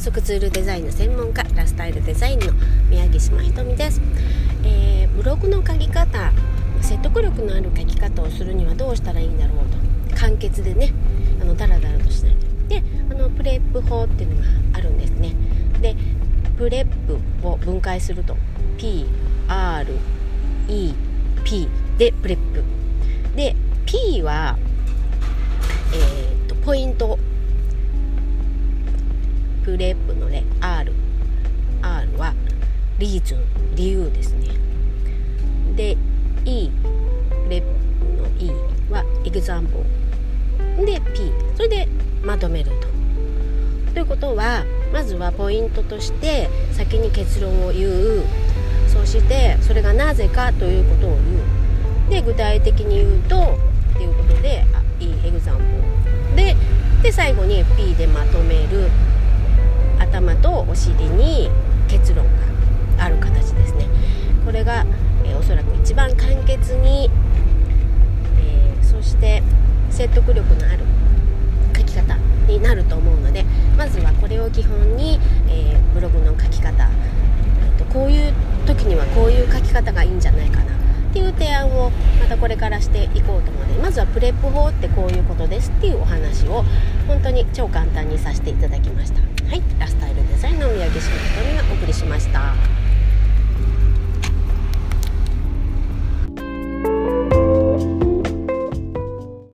促ツールデザインの専門家ラスタイルデザインの宮城島ひとみです、えー、ブログの書き方説得力のある書き方をするにはどうしたらいいんだろうと。簡潔でねあのダラダラとしない。であの PREP 法っていうのがあるんですね。で PREP を分解すると PREP で PREP。で P はえー、とポイントプレップのね R R はリーズン理由ですね。で E レップの E はエグザンポで P それでまとめると。ということはまずはポイントとして先に結論を言う。そしてそれがなぜかということを言う。で具体的に言うとっていうことであいいエグザンポでで最後に P でまとめる。に、えー、そして説得力のある書き方になると思うのでまずはこれを基本に、えー、ブログの書き方こういう時にはこういう書き方がいいんじゃないかなっていう提案をまたこれからしていこうと思うのでまずはプレップ法ってこういうことですっていうお話を本当に超簡単にさせていただきました。はい。